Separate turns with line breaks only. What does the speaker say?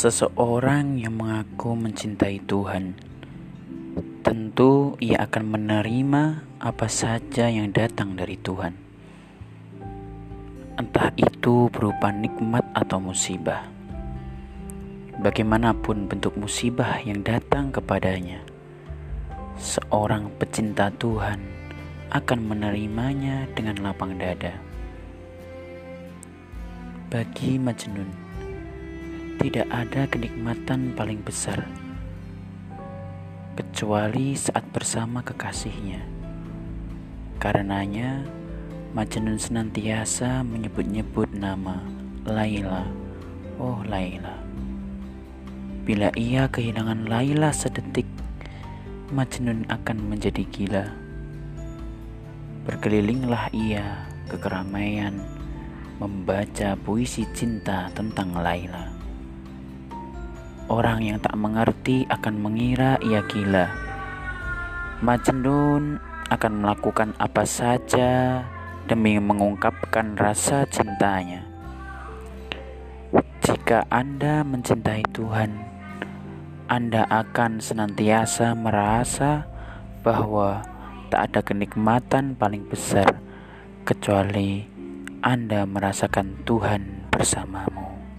Seseorang yang mengaku mencintai Tuhan, tentu ia akan menerima apa saja yang datang dari Tuhan, entah itu berupa nikmat atau musibah. Bagaimanapun bentuk musibah yang datang kepadanya, seorang pecinta Tuhan akan menerimanya dengan lapang dada. Bagi Majnun, tidak ada kenikmatan paling besar kecuali saat bersama kekasihnya. Karenanya, Majnun senantiasa menyebut-nyebut nama Laila. Oh Laila. Bila ia kehilangan Laila sedetik, Majnun akan menjadi gila. Berkelilinglah ia ke keramaian membaca puisi cinta tentang Laila. Orang yang tak mengerti akan mengira ia gila. Majnun akan melakukan apa saja demi mengungkapkan rasa cintanya. Jika Anda mencintai Tuhan, Anda akan senantiasa merasa bahwa tak ada kenikmatan paling besar kecuali Anda merasakan Tuhan bersamamu.